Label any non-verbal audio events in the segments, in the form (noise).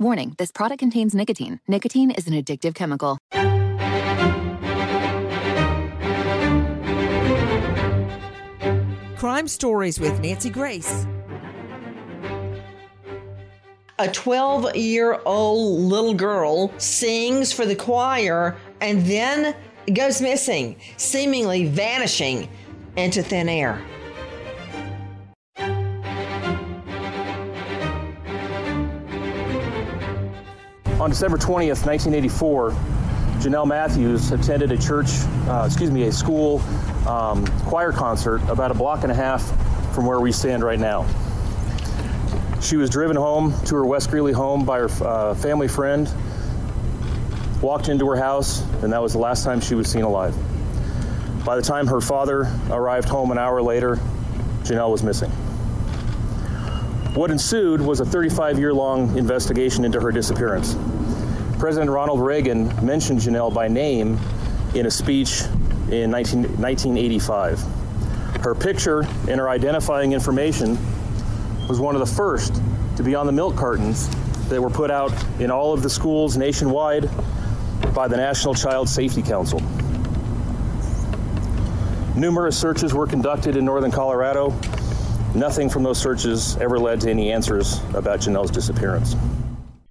Warning this product contains nicotine. Nicotine is an addictive chemical. Crime Stories with Nancy Grace. A 12 year old little girl sings for the choir and then goes missing, seemingly vanishing into thin air. On December 20th, 1984, Janelle Matthews attended a church, uh, excuse me, a school um, choir concert about a block and a half from where we stand right now. She was driven home to her West Greeley home by her uh, family friend, walked into her house, and that was the last time she was seen alive. By the time her father arrived home an hour later, Janelle was missing. What ensued was a 35 year long investigation into her disappearance. President Ronald Reagan mentioned Janelle by name in a speech in 19, 1985. Her picture and her identifying information was one of the first to be on the milk cartons that were put out in all of the schools nationwide by the National Child Safety Council. Numerous searches were conducted in northern Colorado. Nothing from those searches ever led to any answers about Janelle's disappearance.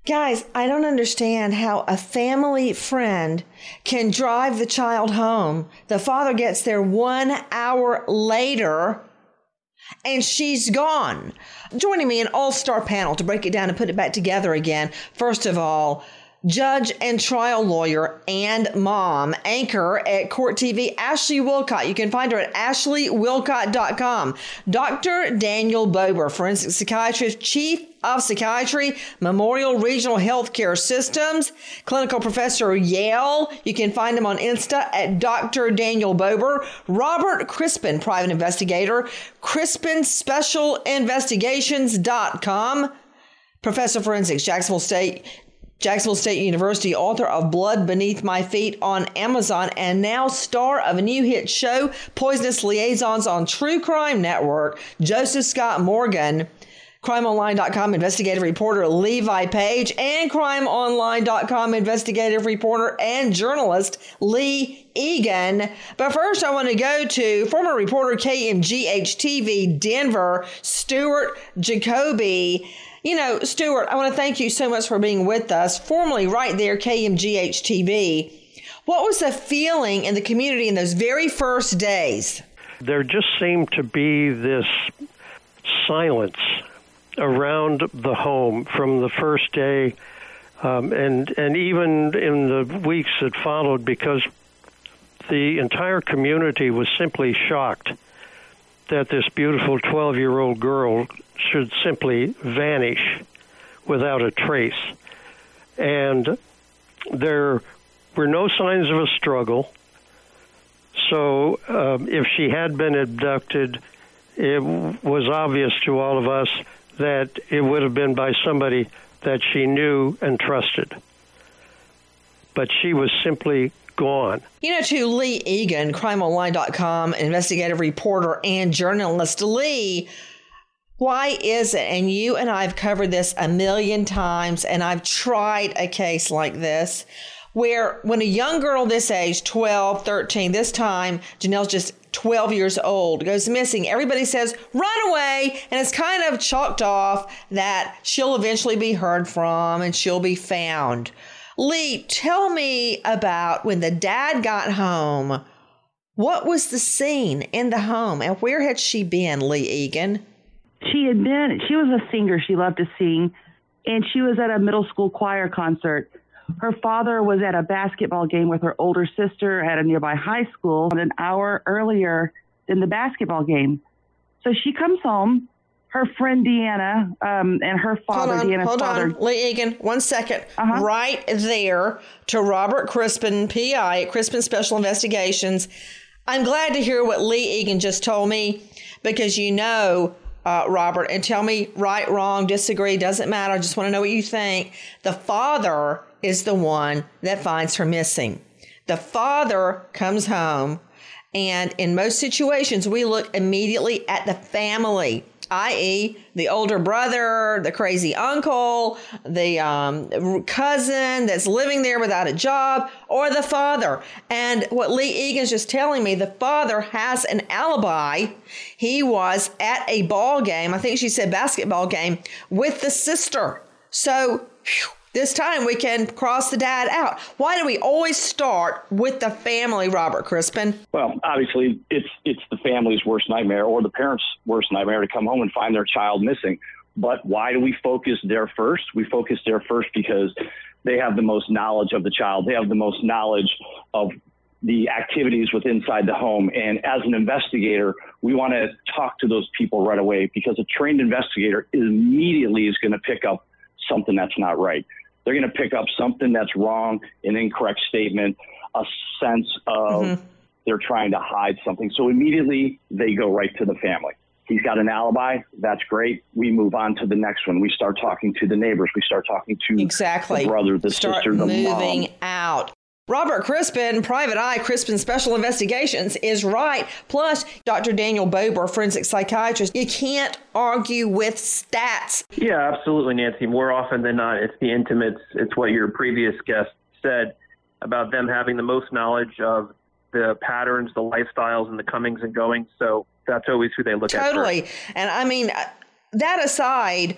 Guys, I don't understand how a family friend can drive the child home. The father gets there one hour later and she's gone. Joining me an all star panel to break it down and put it back together again. First of all, judge and trial lawyer and mom, anchor at Court TV, Ashley Willcott. You can find her at ashleywillcott.com. Dr. Daniel Bober, forensic psychiatrist, chief of psychiatry, Memorial Regional Healthcare Systems, clinical professor Yale. You can find him on Insta at Dr. Daniel Bober. Robert Crispin, private investigator, Crispin Special Investigations.com. Professor Forensics, Jacksonville State Jacksonville State University, author of Blood Beneath My Feet on Amazon, and now star of a new hit show, Poisonous Liaisons on True Crime Network, Joseph Scott Morgan. CrimeOnline.com investigative reporter Levi Page and CrimeOnline.com investigative reporter and journalist Lee Egan. But first, I want to go to former reporter KMGH TV Denver, Stuart Jacoby. You know, Stuart, I want to thank you so much for being with us, formerly right there, KMGH TV. What was the feeling in the community in those very first days? There just seemed to be this silence around the home from the first day, um, and and even in the weeks that followed, because the entire community was simply shocked that this beautiful 12 year old girl should simply vanish without a trace. And there were no signs of a struggle. So um, if she had been abducted, it was obvious to all of us that it would have been by somebody that she knew and trusted. But she was simply gone. You know, to Lee Egan, crimeonline.com investigative reporter and journalist. Lee, why is it? And you and I have covered this a million times, and I've tried a case like this where when a young girl this age 12 13 this time janelle's just 12 years old, goes missing. Everybody says, run away. And it's kind of chalked off that she'll eventually be heard from and she'll be found. Lee, tell me about when the dad got home. What was the scene in the home and where had she been, Lee Egan? She had been, she was a singer. She loved to sing. And she was at a middle school choir concert. Her father was at a basketball game with her older sister at a nearby high school an hour earlier than the basketball game. So she comes home. Her friend Deanna um, and her father, hold on, Deanna's hold father. on, Lee Egan, one second. Uh-huh. Right there to Robert Crispin, PI at Crispin Special Investigations. I'm glad to hear what Lee Egan just told me because you know, uh, Robert, and tell me right, wrong, disagree, doesn't matter. I just want to know what you think. The father is the one that finds her missing. The father comes home, and in most situations, we look immediately at the family i.e., the older brother, the crazy uncle, the um, cousin that's living there without a job, or the father. And what Lee Egan's just telling me, the father has an alibi. He was at a ball game, I think she said basketball game, with the sister. So, whew, this time we can cross the dad out. Why do we always start with the family, Robert Crispin? Well, obviously, it's it's the family's worst nightmare or the parents' worst nightmare to come home and find their child missing. But why do we focus there first? We focus there first because they have the most knowledge of the child. They have the most knowledge of the activities with inside the home. And as an investigator, we want to talk to those people right away because a trained investigator immediately is going to pick up something that's not right they're going to pick up something that's wrong, an incorrect statement, a sense of mm-hmm. they're trying to hide something. So immediately they go right to the family. He's got an alibi. That's great. We move on to the next one. We start talking to the neighbors. We start talking to exactly the brother, the start sister, the moving mom. out. Robert Crispin, Private Eye, Crispin Special Investigations is right. Plus, Dr. Daniel Bober, forensic psychiatrist. You can't argue with stats. Yeah, absolutely, Nancy. More often than not, it's the intimates. It's what your previous guest said about them having the most knowledge of the patterns, the lifestyles, and the comings and goings. So that's always who they look totally. at. Totally. And I mean, uh, that aside,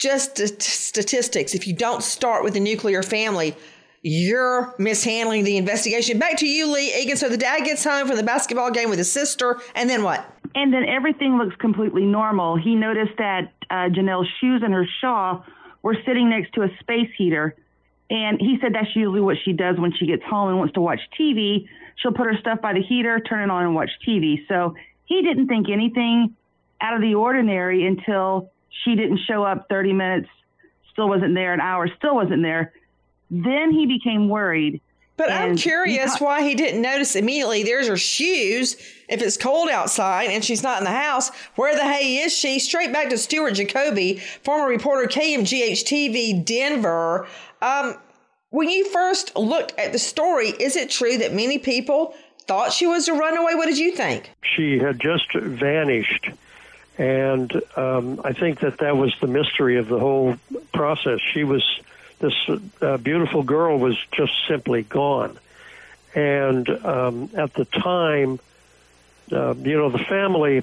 just statistics, if you don't start with the nuclear family, you're mishandling the investigation. Back to you, Lee Egan. So the dad gets home from the basketball game with his sister, and then what? And then everything looks completely normal. He noticed that uh, Janelle's shoes and her shawl were sitting next to a space heater. And he said that's usually what she does when she gets home and wants to watch TV. She'll put her stuff by the heater, turn it on, and watch TV. So he didn't think anything out of the ordinary until she didn't show up 30 minutes, still wasn't there, an hour, still wasn't there. Then he became worried. But I'm curious he, why he didn't notice immediately. There's her shoes. If it's cold outside and she's not in the house, where the hey is she? Straight back to Stuart Jacoby, former reporter KMGH TV Denver. Um, when you first looked at the story, is it true that many people thought she was a runaway? What did you think? She had just vanished. And um, I think that that was the mystery of the whole process. She was this uh, beautiful girl was just simply gone. And um, at the time, uh, you know, the family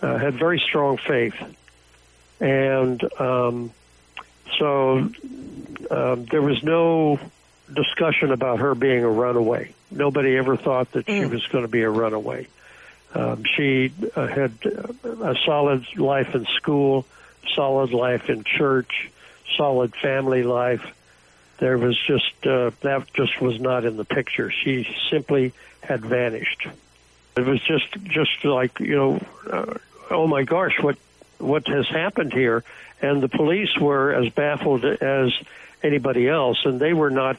uh, had very strong faith. And um, so um, there was no discussion about her being a runaway. Nobody ever thought that mm. she was going to be a runaway. Um, she uh, had a solid life in school, solid life in church, solid family life. There was just uh, that just was not in the picture. She simply had vanished. It was just just like you know, uh, oh my gosh, what what has happened here? And the police were as baffled as anybody else, and they were not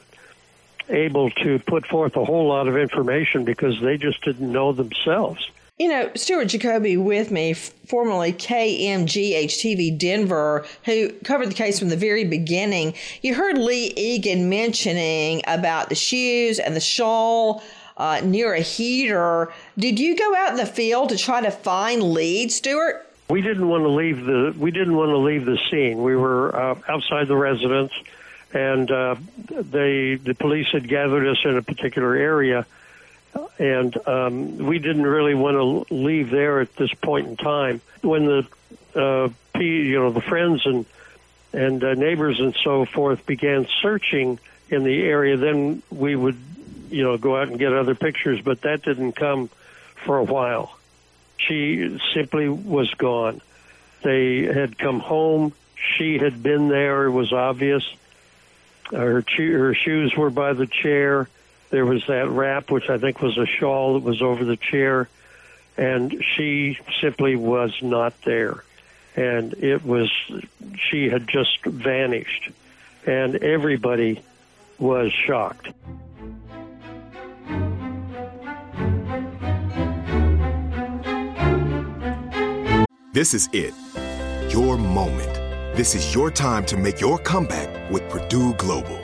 able to put forth a whole lot of information because they just didn't know themselves. You know, Stuart Jacoby with me, formerly KMGH TV Denver, who covered the case from the very beginning. You heard Lee Egan mentioning about the shoes and the shawl uh, near a heater. Did you go out in the field to try to find leads, Stuart? We didn't want to leave the we didn't want to leave the scene. We were uh, outside the residence, and uh, they the police had gathered us in a particular area and um, we didn't really want to leave there at this point in time. When the uh, you know the friends and and uh, neighbors and so forth began searching in the area, then we would you know go out and get other pictures. But that didn't come for a while. She simply was gone. They had come home. She had been there. It was obvious. Her, her shoes were by the chair. There was that wrap, which I think was a shawl that was over the chair, and she simply was not there. And it was, she had just vanished, and everybody was shocked. This is it. Your moment. This is your time to make your comeback with Purdue Global.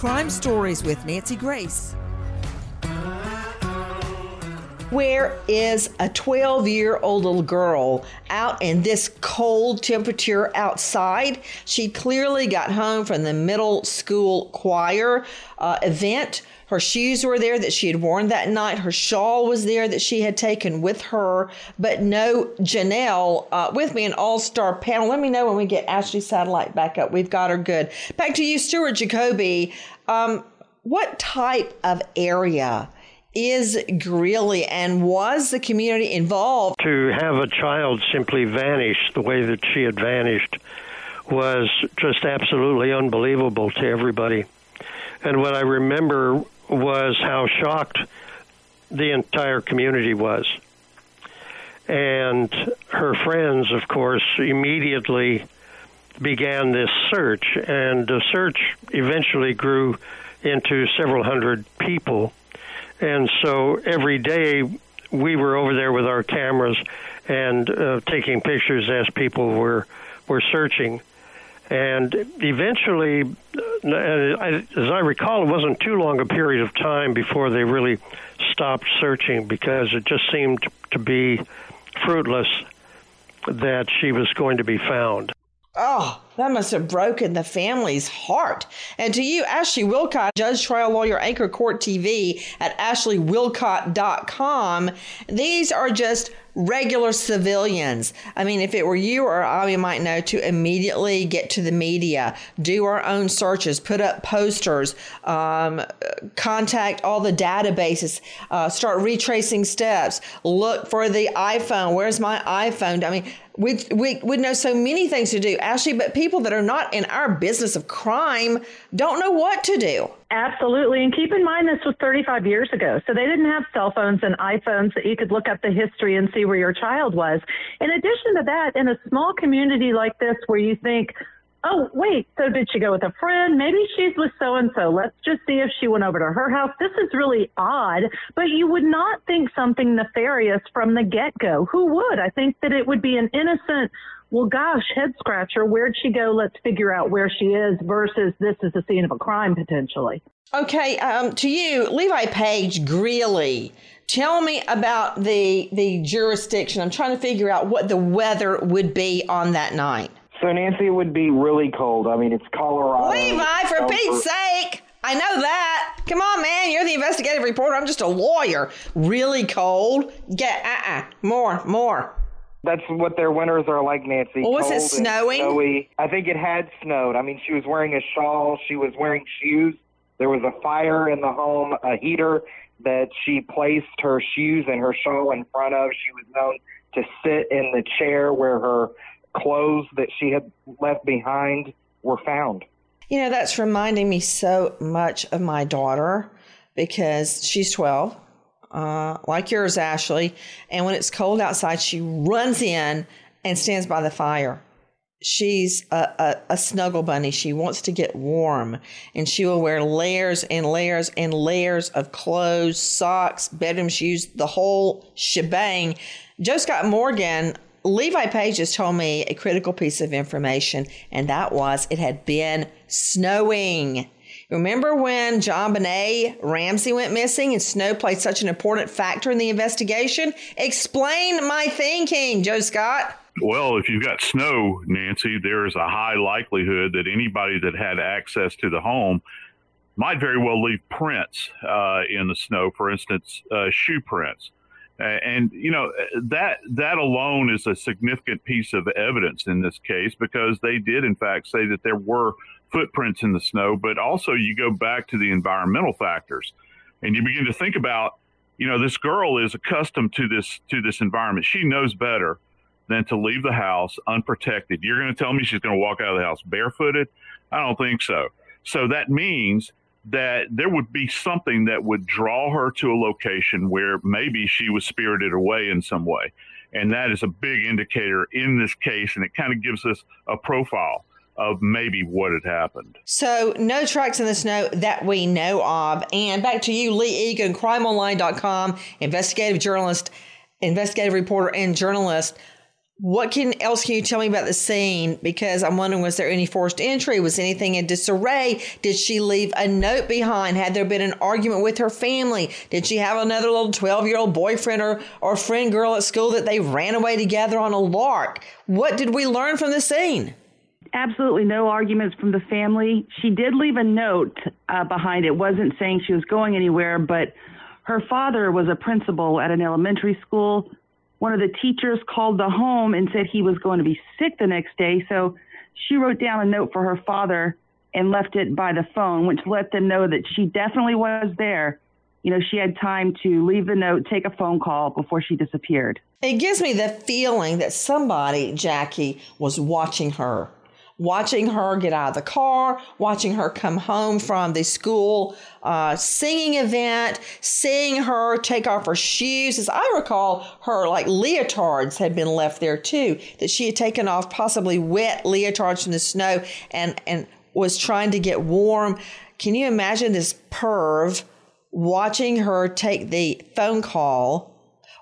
Crime Stories with Nancy Grace. Where is a 12 year old little girl out in this cold temperature outside? She clearly got home from the middle school choir uh, event. Her shoes were there that she had worn that night. Her shawl was there that she had taken with her, but no Janelle uh, with me, an all star panel. Let me know when we get Ashley Satellite back up. We've got her good. Back to you, Stuart Jacoby. Um, what type of area? is Greeley and was the community involved? To have a child simply vanish the way that she had vanished was just absolutely unbelievable to everybody. And what I remember was how shocked the entire community was. And her friends, of course, immediately began this search, and the search eventually grew into several hundred people. And so every day we were over there with our cameras and uh, taking pictures as people were were searching. And eventually, uh, Uh, as I recall, it wasn't too long a period of time before they really stopped searching because it just seemed to be fruitless that she was going to be found. Oh, that must have broken the family's heart. And to you, Ashley Willcott, judge, trial lawyer, anchor court TV at ashleywillcott.com. These are just regular civilians. I mean, if it were you or I, we might know to immediately get to the media, do our own searches, put up posters, um, contact all the databases, uh, start retracing steps, look for the iPhone. Where's my iPhone? I mean, we we would know so many things to do, Ashley, but people that are not in our business of crime don't know what to do. Absolutely. And keep in mind, this was 35 years ago. So they didn't have cell phones and iPhones that you could look up the history and see where your child was. In addition to that, in a small community like this where you think, oh, wait, so did she go with a friend? Maybe she's with so and so. Let's just see if she went over to her house. This is really odd, but you would not think something nefarious from the get go. Who would? I think that it would be an innocent well, gosh, head scratcher, where'd she go? Let's figure out where she is versus this is the scene of a crime potentially. Okay, um, to you, Levi Page Greeley. Tell me about the the jurisdiction. I'm trying to figure out what the weather would be on that night. So Nancy, it would be really cold. I mean, it's Colorado. Levi, for Pete's sake! I know that. Come on, man. You're the investigative reporter. I'm just a lawyer. Really cold. Get uh uh more more. That's what their winters are like, Nancy. Oh, was it snowing? Snowy. I think it had snowed. I mean, she was wearing a shawl. She was wearing shoes. There was a fire in the home, a heater that she placed her shoes and her shawl in front of. She was known to sit in the chair where her clothes that she had left behind were found. You know, that's reminding me so much of my daughter because she's 12, uh, like yours, Ashley. And when it's cold outside, she runs in and stands by the fire. She's a, a, a snuggle bunny. She wants to get warm and she will wear layers and layers and layers of clothes, socks, bedroom shoes, the whole shebang. Joe Scott Morgan Levi Page has told me a critical piece of information, and that was it had been snowing. Remember when JonBenét Ramsey went missing and snow played such an important factor in the investigation? Explain my thinking, Joe Scott. Well, if you've got snow, Nancy, there is a high likelihood that anybody that had access to the home might very well leave prints uh, in the snow, for instance, uh, shoe prints. And you know that that alone is a significant piece of evidence in this case because they did in fact say that there were footprints in the snow but also you go back to the environmental factors and you begin to think about you know this girl is accustomed to this to this environment she knows better than to leave the house unprotected you're going to tell me she's going to walk out of the house barefooted i don't think so so that means that there would be something that would draw her to a location where maybe she was spirited away in some way. And that is a big indicator in this case. And it kind of gives us a profile of maybe what had happened. So, no tracks in the snow that we know of. And back to you, Lee Egan, crimeonline.com, investigative journalist, investigative reporter, and journalist. What can else can you tell me about the scene? Because I'm wondering, was there any forced entry? Was anything in disarray? Did she leave a note behind? Had there been an argument with her family? Did she have another little 12 year old boyfriend or, or friend girl at school that they ran away together on a lark? What did we learn from the scene? Absolutely no arguments from the family. She did leave a note uh, behind it. wasn't saying she was going anywhere, but her father was a principal at an elementary school one of the teachers called the home and said he was going to be sick the next day. So she wrote down a note for her father and left it by the phone, which let them know that she definitely was there. You know, she had time to leave the note, take a phone call before she disappeared. It gives me the feeling that somebody, Jackie, was watching her watching her get out of the car, watching her come home from the school uh, singing event, seeing her take off her shoes. As I recall, her like leotards had been left there too, that she had taken off possibly wet leotards from the snow and, and was trying to get warm. Can you imagine this perv watching her take the phone call?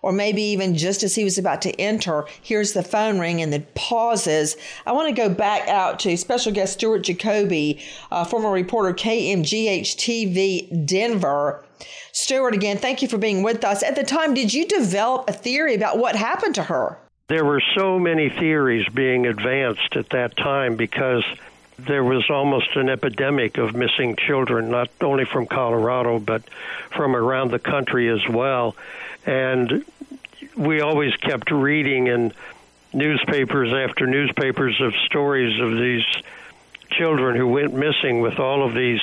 Or maybe even just as he was about to enter, hears the phone ring and then pauses. I want to go back out to special guest Stuart Jacoby, uh, former reporter KMGH TV Denver. Stuart, again, thank you for being with us. At the time, did you develop a theory about what happened to her? There were so many theories being advanced at that time because there was almost an epidemic of missing children, not only from Colorado, but from around the country as well. And we always kept reading in newspapers after newspapers of stories of these children who went missing with all of these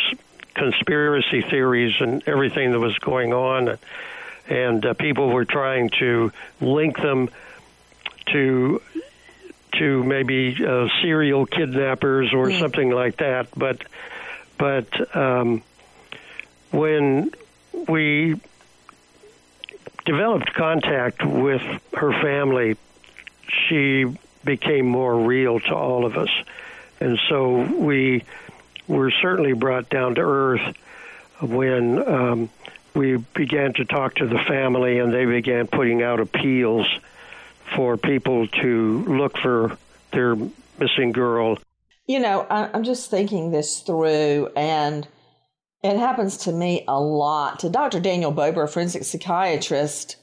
conspiracy theories and everything that was going on. And uh, people were trying to link them to to maybe uh, serial kidnappers or mm. something like that. But but um, when we developed contact with her family, she became more real to all of us. And so we were certainly brought down to earth when um, we began to talk to the family and they began putting out appeals for people to look for their missing girl. You know, I'm just thinking this through, and it happens to me a lot. To Dr. Daniel Bober, a forensic psychiatrist,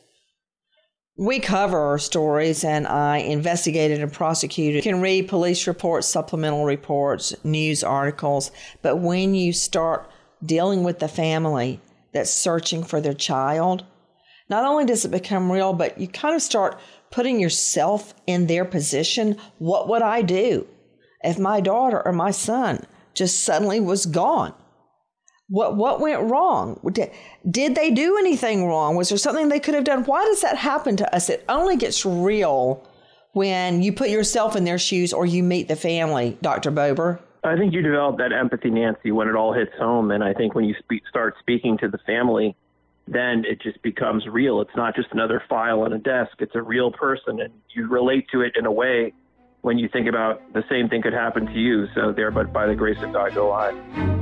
we cover stories and I investigated and prosecuted. You can read police reports, supplemental reports, news articles, but when you start dealing with the family that's searching for their child, not only does it become real, but you kind of start putting yourself in their position. What would I do if my daughter or my son just suddenly was gone? What what went wrong? Did, did they do anything wrong? Was there something they could have done? Why does that happen to us? It only gets real when you put yourself in their shoes or you meet the family, Dr. Bober. I think you develop that empathy, Nancy, when it all hits home. And I think when you speak, start speaking to the family, then it just becomes real. It's not just another file on a desk, it's a real person. And you relate to it in a way when you think about the same thing could happen to you. So, there, but by the grace of God, go on.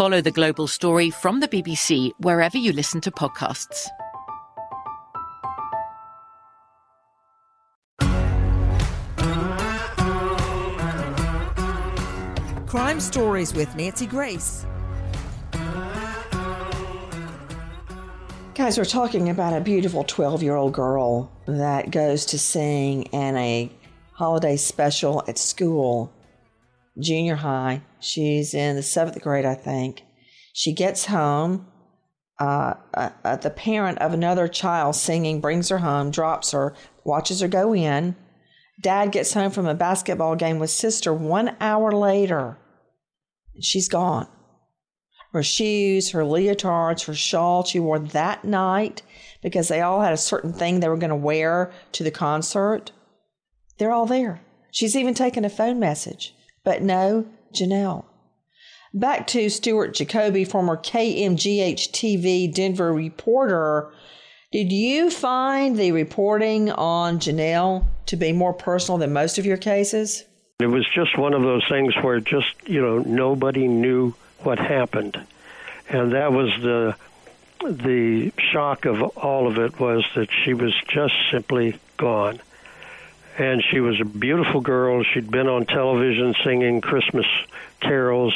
Follow the global story from the BBC wherever you listen to podcasts. Crime Stories with Nancy Grace. Guys, we're talking about a beautiful 12 year old girl that goes to sing in a holiday special at school, junior high. She's in the seventh grade, I think. She gets home. Uh, uh, uh, the parent of another child singing brings her home, drops her, watches her go in. Dad gets home from a basketball game with sister one hour later. She's gone. Her shoes, her leotards, her shawl she wore that night because they all had a certain thing they were going to wear to the concert. They're all there. She's even taken a phone message. But no, Janelle. Back to Stuart Jacoby, former KMGH TV Denver reporter. Did you find the reporting on Janelle to be more personal than most of your cases? It was just one of those things where just, you know, nobody knew what happened. And that was the the shock of all of it was that she was just simply gone. And she was a beautiful girl. She'd been on television singing Christmas carols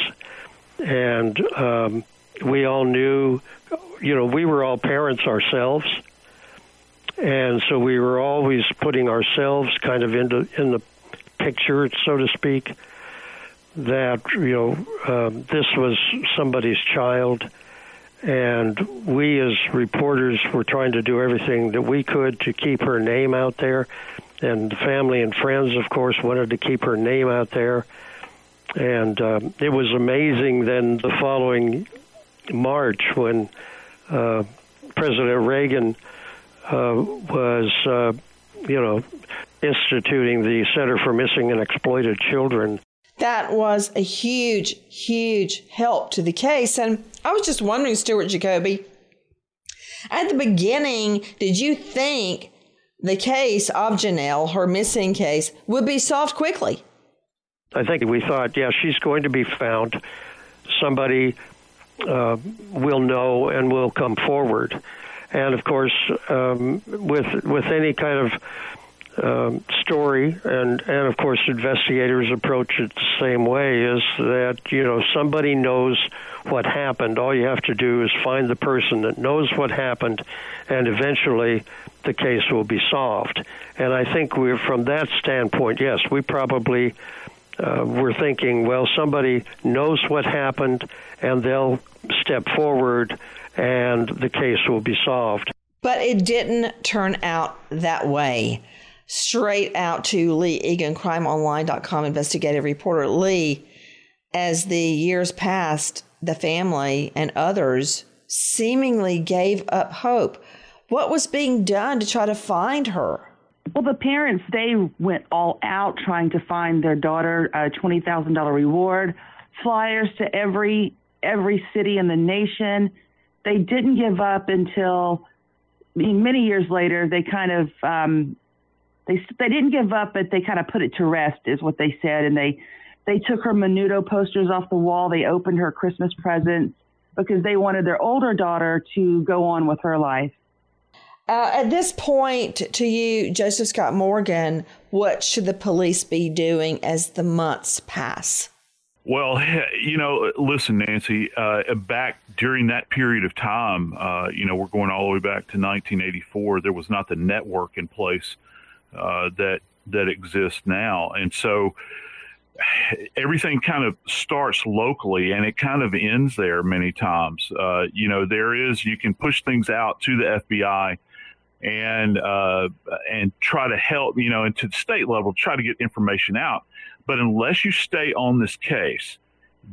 and um, we all knew, you know, we were all parents ourselves, and so we were always putting ourselves kind of into in the picture, so to speak. That you know, um, this was somebody's child, and we as reporters were trying to do everything that we could to keep her name out there, and family and friends, of course, wanted to keep her name out there and uh, it was amazing then the following March when uh, President Reagan uh, was, uh, you know, instituting the Center for Missing and Exploited Children. That was a huge, huge help to the case. And I was just wondering, Stuart Jacoby, at the beginning, did you think the case of Janelle, her missing case, would be solved quickly? I think we thought, yeah, she's going to be found. Somebody uh, will know and will come forward. And of course, um, with with any kind of um, story, and and of course, investigators approach it the same way. Is that you know somebody knows what happened. All you have to do is find the person that knows what happened, and eventually the case will be solved. And I think we're from that standpoint. Yes, we probably uh, we're thinking, well, somebody knows what happened, and they'll step forward, and the case will be solved. But it didn't turn out that way. Straight out to Lee Egan, crimeonline.com investigative reporter. Lee, as the years passed, the family and others seemingly gave up hope. What was being done to try to find her? Well, the parents they went all out trying to find their daughter a twenty thousand dollar reward, flyers to every every city in the nation. They didn't give up until I mean, many years later. They kind of um, they they didn't give up, but they kind of put it to rest, is what they said, and they they took her Menudo posters off the wall. They opened her Christmas presents because they wanted their older daughter to go on with her life. Uh, at this point, to you, Joseph Scott Morgan, what should the police be doing as the months pass? Well, (laughs) you know, listen, Nancy, uh, back during that period of time, uh, you know, we're going all the way back to 1984. There was not the network in place uh, that that exists now, and so everything kind of starts locally and it kind of ends there many times. Uh, you know, there is you can push things out to the FBI and uh, and try to help, you know, and to the state level, try to get information out. But unless you stay on this case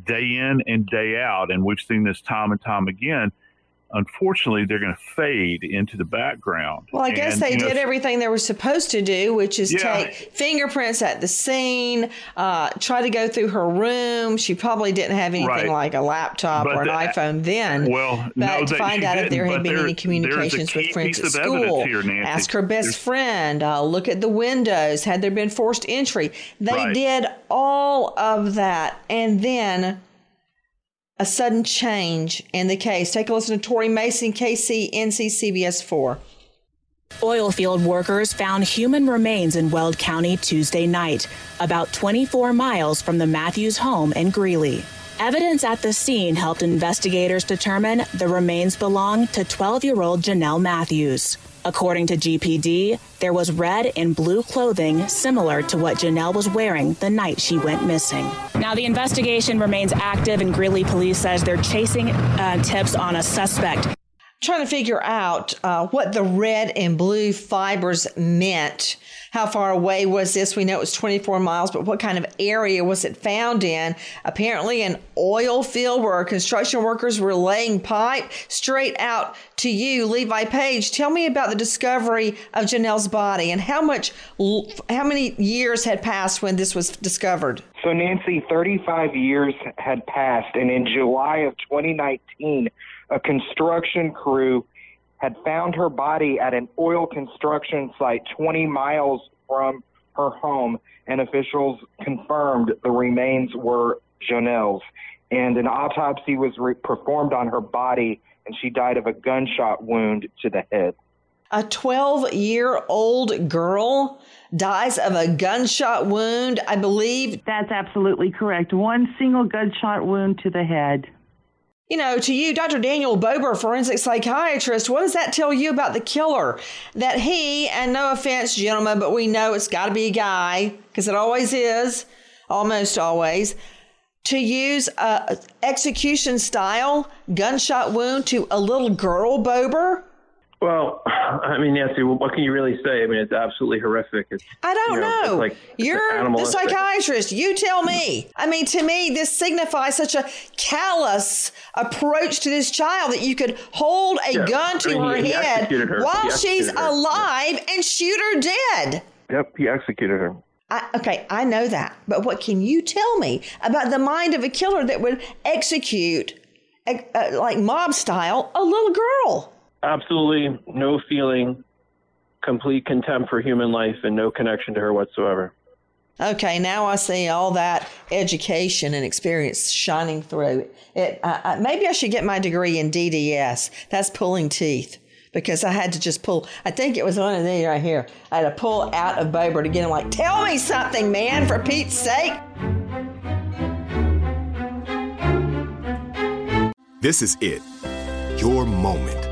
day in and day out, and we've seen this time and time again, unfortunately, they're going to fade into the background. Well, I guess and, they know, did everything they were supposed to do, which is Yeah. take fingerprints at the scene, uh, try to go through her room. She probably didn't have anything Right. like a laptop But or an the- iPhone then. Well, but no, to find out if there had been there- any communications with friends at school, here, ask her best There's- friend, uh, look at the windows. Had there been forced entry? They Right. did all of that, and then a sudden change in the case. Take a listen to Tori Mason, KCNC CBS 4. Oil field workers found human remains in Weld County Tuesday night, about 24 miles from the Matthews home in Greeley. Evidence at the scene helped investigators determine the remains belong to 12 year old Janelle Matthews. According to GPD, there was red and blue clothing similar to what Janelle was wearing the night she went missing. Now, the investigation remains active, and Greeley police says they're chasing uh, tips on a suspect. trying to figure out uh, what the red and blue fibers meant. How far away was this? We know it was 24 miles, but what kind of area was it found in? Apparently, an oil field where construction workers were laying pipe. Straight out to you, Levi Page. Tell me about the discovery of Janelle's body and how much, how many years had passed when this was discovered. So, Nancy, 35 years had passed, and in July of 2019, a construction crew had found her body at an oil construction site 20 miles from her home, and officials confirmed the remains were Janelle's. And an autopsy was re- performed on her body, and she died of a gunshot wound to the head. A 12 year old girl dies of a gunshot wound, I believe. That's absolutely correct. One single gunshot wound to the head. You know, to you, Dr. Daniel Bober, forensic psychiatrist, what does that tell you about the killer? That he, and no offense, gentlemen, but we know it's got to be a guy, because it always is, almost always, to use a execution style gunshot wound to a little girl, Bober? Well, (laughs) I mean, Nancy, what can you really say? I mean, it's absolutely horrific. It's, I don't you know. know. Like, You're the psychiatrist. You tell me. I mean, to me, this signifies such a callous approach to this child that you could hold a Yeah, gun I to mean, her he- he head her. while He she's her. alive and shoot her dead. Yep, he executed her. I, okay, I know that, but what can you tell me about the mind of a killer that would execute, uh, uh, like mob style, a little girl? Absolutely no feeling, complete contempt for human life, and no connection to her whatsoever. Okay, now I see all that education and experience shining through. It uh, maybe I should get my degree in DDS. That's pulling teeth because I had to just pull. I think it was one of these right here. I had to pull out of Bober to get him like, tell me something, man, for Pete's sake. This is it. Your moment.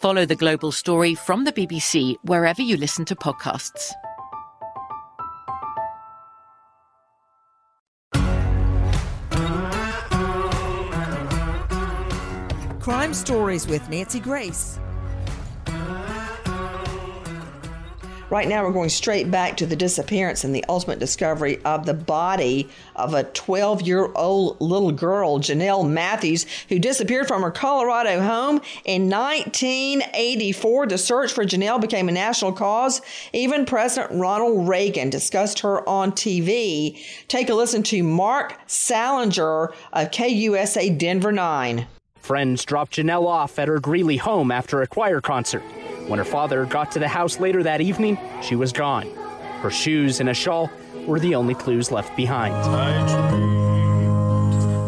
Follow the global story from the BBC wherever you listen to podcasts. Crime Stories with Nancy Grace. Right now, we're going straight back to the disappearance and the ultimate discovery of the body of a 12 year old little girl, Janelle Matthews, who disappeared from her Colorado home in 1984. The search for Janelle became a national cause. Even President Ronald Reagan discussed her on TV. Take a listen to Mark Salinger of KUSA Denver 9. Friends dropped Janelle off at her Greeley home after a choir concert. When her father got to the house later that evening, she was gone. Her shoes and a shawl were the only clues left behind.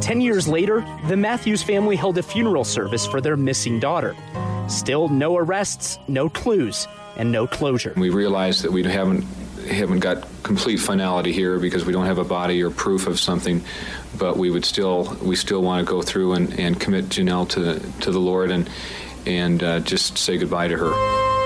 Ten years later, the Matthews family held a funeral service for their missing daughter. Still, no arrests, no clues, and no closure. We realized that we haven't haven't got complete finality here because we don't have a body or proof of something, but we would still we still want to go through and, and commit Janelle to to the Lord and and uh, just say goodbye to her.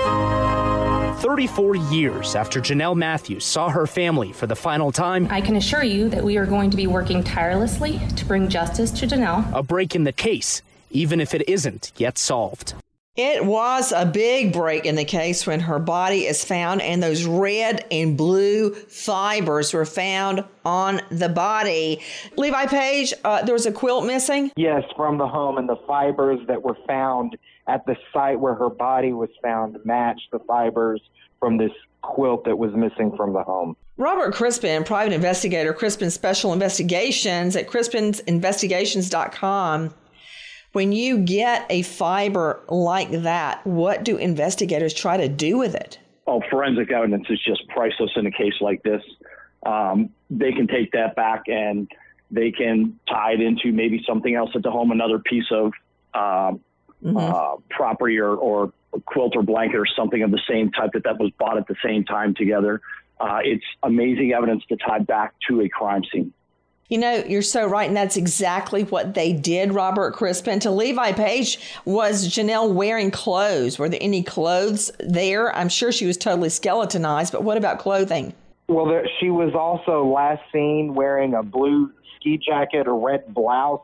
34 years after Janelle Matthews saw her family for the final time, I can assure you that we are going to be working tirelessly to bring justice to Janelle. A break in the case, even if it isn't yet solved. It was a big break in the case when her body is found and those red and blue fibers were found on the body. Levi Page, uh, there was a quilt missing? Yes, from the home, and the fibers that were found at the site where her body was found matched the fibers from this quilt that was missing from the home. Robert Crispin, private investigator, Crispin Special Investigations at crispinsinvestigations.com when you get a fiber like that, what do investigators try to do with it? Oh, forensic evidence is just priceless in a case like this. Um, they can take that back and they can tie it into maybe something else at the home, another piece of uh, mm-hmm. uh, property or, or quilt or blanket or something of the same type that that was bought at the same time together. Uh, it's amazing evidence to tie back to a crime scene. You know, you're so right, and that's exactly what they did, Robert Crispin. To Levi Page, was Janelle wearing clothes? Were there any clothes there? I'm sure she was totally skeletonized, but what about clothing? Well, there, she was also last seen wearing a blue ski jacket, a red blouse,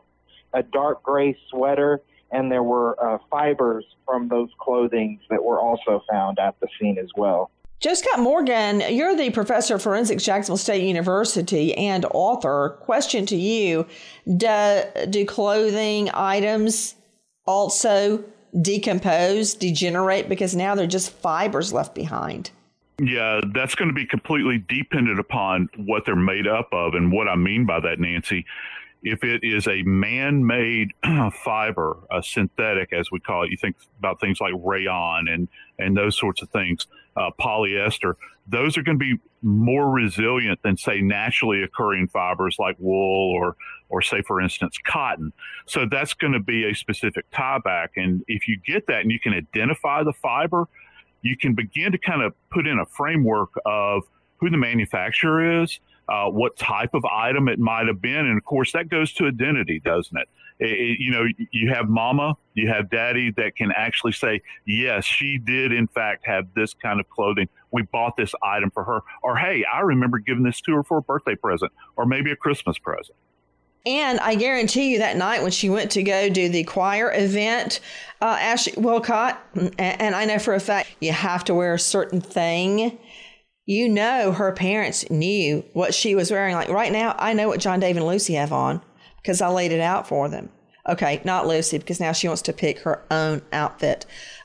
a dark gray sweater, and there were uh, fibers from those clothing that were also found at the scene as well. Joe Scott Morgan, you're the professor of forensics, Jacksonville State University, and author. Question to you Do, do clothing items also decompose, degenerate, because now they're just fibers left behind? Yeah, that's going to be completely dependent upon what they're made up of. And what I mean by that, Nancy, if it is a man-made (clears throat) fiber, a synthetic, as we call it, you think about things like rayon and and those sorts of things, uh, polyester. Those are going to be more resilient than say naturally occurring fibers like wool or or say for instance cotton. So that's going to be a specific tieback, and if you get that and you can identify the fiber, you can begin to kind of put in a framework of who the manufacturer is uh, what type of item it might have been. And of course, that goes to identity, doesn't it? It, it? you know, you have mama, you have daddy that can actually say, yes, she did in fact have this kind of clothing. We bought this item for her. Or, hey, I remember giving this to her for a birthday present or maybe a Christmas present. And I guarantee you that night when she went to go do the choir event, uh, Ashley Willcott, and I know for a fact you have to wear a certain thing you know her parents knew what she was wearing. Like right now, I know what John Dave and Lucy have on because I laid it out for them. Okay, not Lucy because now she wants to pick her own outfit.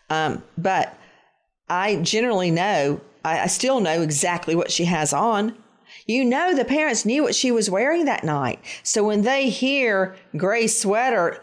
Um, but I generally know, I, I still know exactly what she has on. You know, the parents knew what she was wearing that night. So when they hear gray sweater,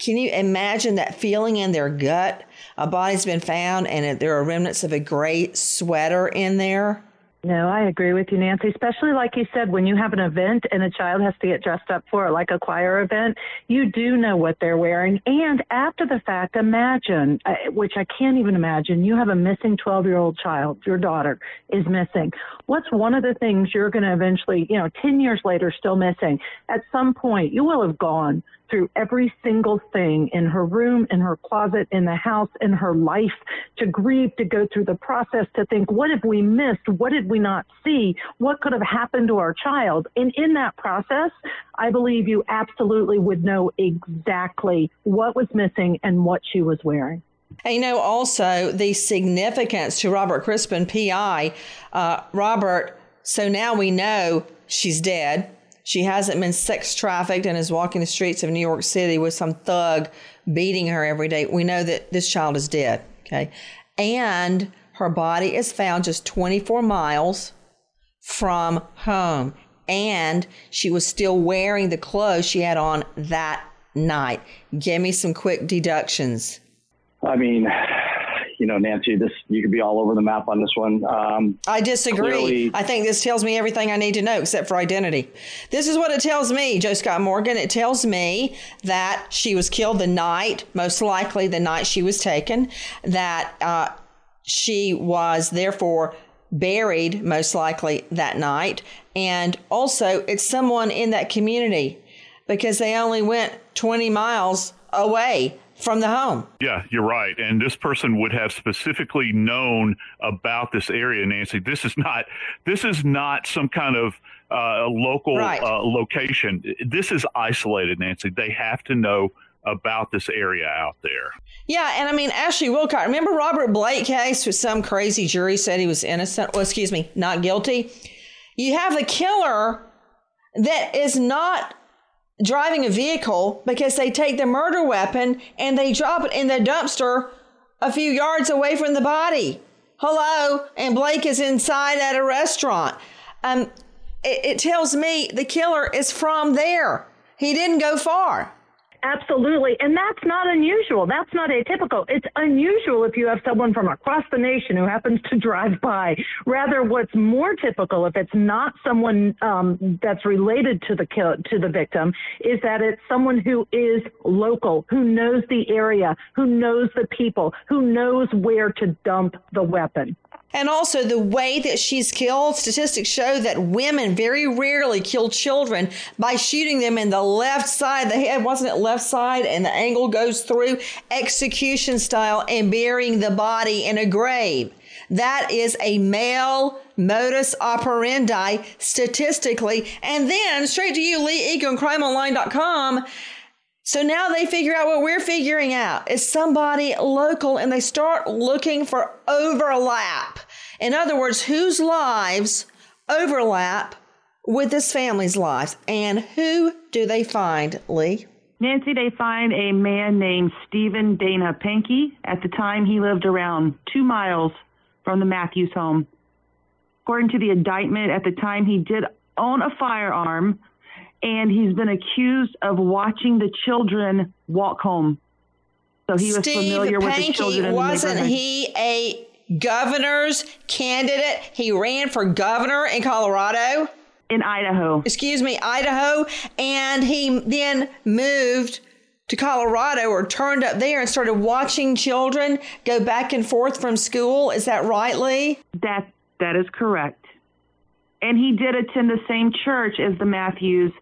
can you imagine that feeling in their gut? A body's been found and there are remnants of a gray sweater in there. No, I agree with you, Nancy. Especially like you said, when you have an event and a child has to get dressed up for it, like a choir event, you do know what they're wearing. And after the fact, imagine, uh, which I can't even imagine, you have a missing 12 year old child, your daughter is missing. What's one of the things you're going to eventually, you know, 10 years later, still missing? At some point, you will have gone through every single thing in her room, in her closet, in the house, in her life to grieve, to go through the process, to think, what have we missed? What did we not see? What could have happened to our child? And in that process, I believe you absolutely would know exactly what was missing and what she was wearing. And you know, also the significance to Robert Crispin, PI. Uh, Robert, so now we know she's dead. She hasn't been sex trafficked and is walking the streets of New York City with some thug beating her every day. We know that this child is dead. Okay. And her body is found just 24 miles from home. And she was still wearing the clothes she had on that night. Give me some quick deductions. I mean, you know, Nancy, this you could be all over the map on this one. Um, I disagree. Clearly, I think this tells me everything I need to know except for identity. This is what it tells me, Joe Scott Morgan. It tells me that she was killed the night, most likely the night she was taken, that uh, she was therefore buried most likely that night, and also it's someone in that community because they only went 20 miles away from the home. Yeah, you're right. And this person would have specifically known about this area, Nancy. This is not this is not some kind of uh, local right. uh, location. This is isolated, Nancy. They have to know about this area out there. Yeah, and I mean Ashley Willcott. Remember Robert Blake case with some crazy jury said he was innocent? Well, excuse me, not guilty. You have a killer that is not driving a vehicle because they take the murder weapon and they drop it in the dumpster a few yards away from the body. Hello, and Blake is inside at a restaurant. Um, it, it tells me the killer is from there. He didn't go far. Absolutely. And that's not unusual. That's not atypical. It's unusual if you have someone from across the nation who happens to (laughs) drive by. Rather, what's more typical, if it's not someone um, that's related to the kill, to the victim, is that it's someone who is local, who knows the area, who knows the people, who knows where to dump the weapon. And also, the way that she's killed, statistics show that women very rarely kill children by shooting them in the left side of the head. Wasn't it left side? And the angle goes through execution style and burying the body in a grave. That is a male modus operandi statistically. And then straight to you, Leigh Egan, crimeonline.com. So now they figure out what we're figuring out is somebody local and they start looking for overlap. In other words, whose lives overlap with this family's lives and who do they find, Leigh? Nancy, they find a man named Stephen Dana Pankey. At the time, he lived around two miles from the Matthews home. According to the indictment, at the time, he did own a firearm and he's been accused of watching the children walk home. So he was Steve familiar Pankey, with the children. wasn't neighborhood. he a governor's candidate? He ran for governor in Colorado. In Idaho. Excuse me, Idaho. And he then moved to Colorado or turned up there and started watching children go back and forth from school. Is that right, Leigh? That that is correct. And he did attend the same church as the Matthews.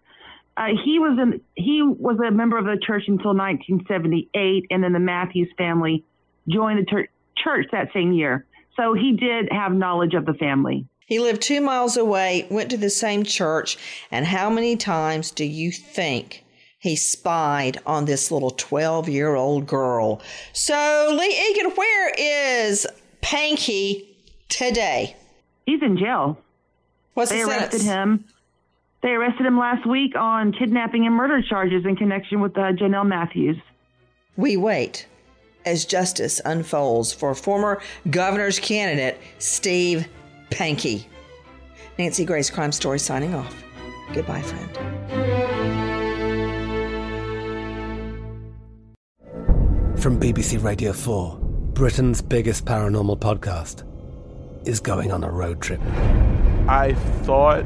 Uh, he was in, he was a member of the church until 1978, and then the Matthews family joined the tur- church that same year. So he did have knowledge of the family. He lived two miles away, went to the same church, and how many times do you think he spied on this little 12 year old girl? So, Leigh Egan, where is Pankey today? He's in jail. What's they the arrested sentence? him. They arrested him last week on kidnapping and murder charges in connection with uh, Janelle Matthews. We wait as justice unfolds for former governor's candidate Steve Pankey. Nancy Grace Crime Story signing off. Goodbye, friend. From BBC Radio 4, Britain's biggest paranormal podcast is going on a road trip. I thought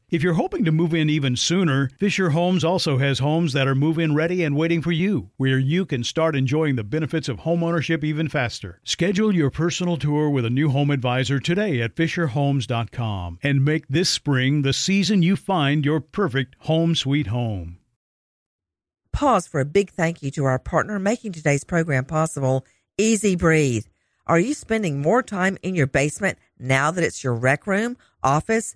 If you're hoping to move in even sooner, Fisher Homes also has homes that are move in ready and waiting for you, where you can start enjoying the benefits of homeownership even faster. Schedule your personal tour with a new home advisor today at FisherHomes.com and make this spring the season you find your perfect home sweet home. Pause for a big thank you to our partner making today's program possible, EZ Breathe. Are you spending more time in your basement now that it's your rec room, office,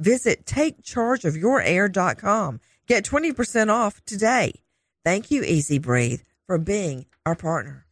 visit takechargeofyourair.com. Get 20% off today. Thank you, EZ Breathe, for being our partner.